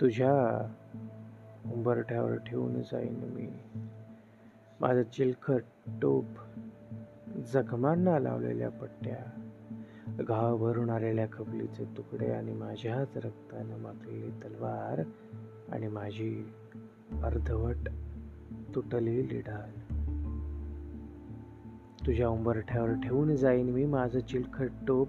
तुझ्या उंबरठ्यावर ठेवून जाईन मी. माझं चिलखट टोप जखमांना लावलेल्या पट्ट्या घाव भरून आलेल्या खपलीचे तुकडे आणि माझ्याच रक्तानं माखलेली तलवार आणि माझी अर्धवट तुटलेली ढाल तुझ्या उंबरठ्यावर ठेवून जाईन मी माझं चिलखट टोप.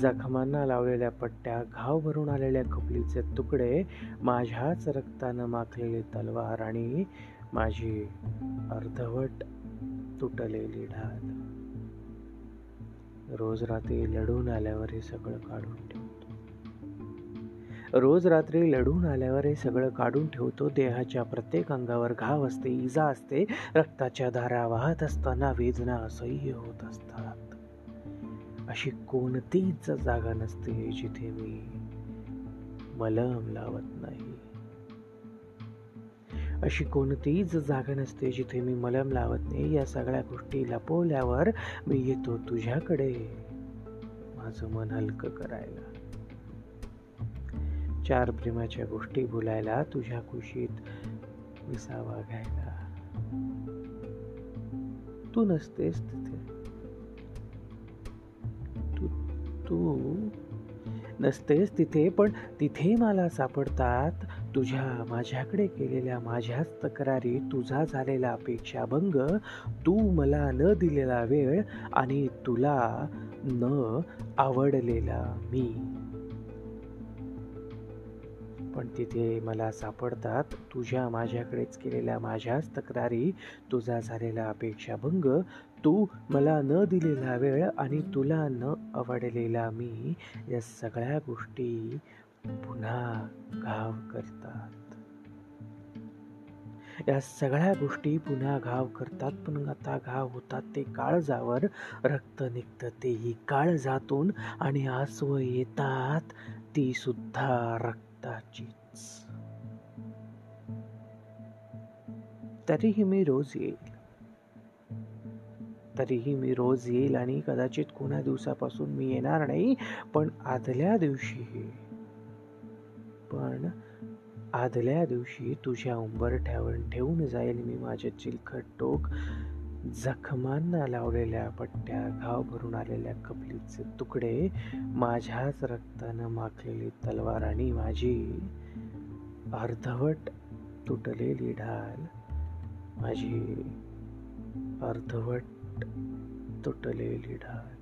जखमांना लावलेल्या पट्ट्या घाव भरून आलेल्या खपलीचे तुकडे माझ्याच रक्तानं माखलेली तलवार आणि माझी अर्धवट तुटलेली ढाल. रोज रात्री लढून आल्यावर हे सगळं काढून ठेव. रोज रात्री लढून आल्यावर हे सगळं काढून ठेवतो. देहाच्या प्रत्येक अंगावर घाव असते इजा असते. रक्ताच्या धारा वाहत असताना वेदना असह्य होत असतात. अशी कोणतीच जागा नसते जिथे मी मलम लावत नाही. अशी कोणतीच जागा नसते जिथे मी मलम लावत नाही. या सगळ्या गोष्टी लपवल्यावर मी येतो तुझ्याकडे. माझं मन हलकं करायला. चार प्रेमाच्या गोष्टी बोलायला तुझ्या कुशीत विसावा घ्यायला. तू नसतेस तिथे. तू तू नसतेस तिथे पण तिथे मला सापडतात. तुझ्या माझ्याकडे केलेल्या माझ्याच तक्रारी तुझा झालेला अपेक्षाभंग तू मला न दिलेला वेळ आणि तुला न आवडलेला मी. पण तिथे मला सापडतात. तुझ्या माझ्याकडेच केलेल्या माझ्याच तक्रारी तुझा झालेला अपेक्षाभंग तू मला न दिलेला वेळ आणि तुला न आवडलेला मी या सगळ्या गोष्टी पुन्हा घाव करतात. या सगळ्या गोष्टी पुन्हा घाव करतात पण आता घाव होतात ते काळजावर. रक्त निघतं तेही काळजातून आणि आसव येतात. ती सुद्धा रक्त रक्ताचीच तरीही मी रोज येईल. तरीही मी रोज येईल आणि कदाचित कोणा दिवसापासून मी येणार नाही पण आदल्या दिवशी पण आदल्या दिवशी तुझ्या उंबरठ्यावर ठेवून जाईल मी माझे चिलखट टोक. जखमांना लावलेल्या पट्ट्या घाव भरून आलेल्या कपलीचे तुकडे माझ्याच रक्तानं माखलेली तलवार आणि माझी अर्धवट तुटलेली ढाल. माझी अर्धवट तुटलेली ढाल.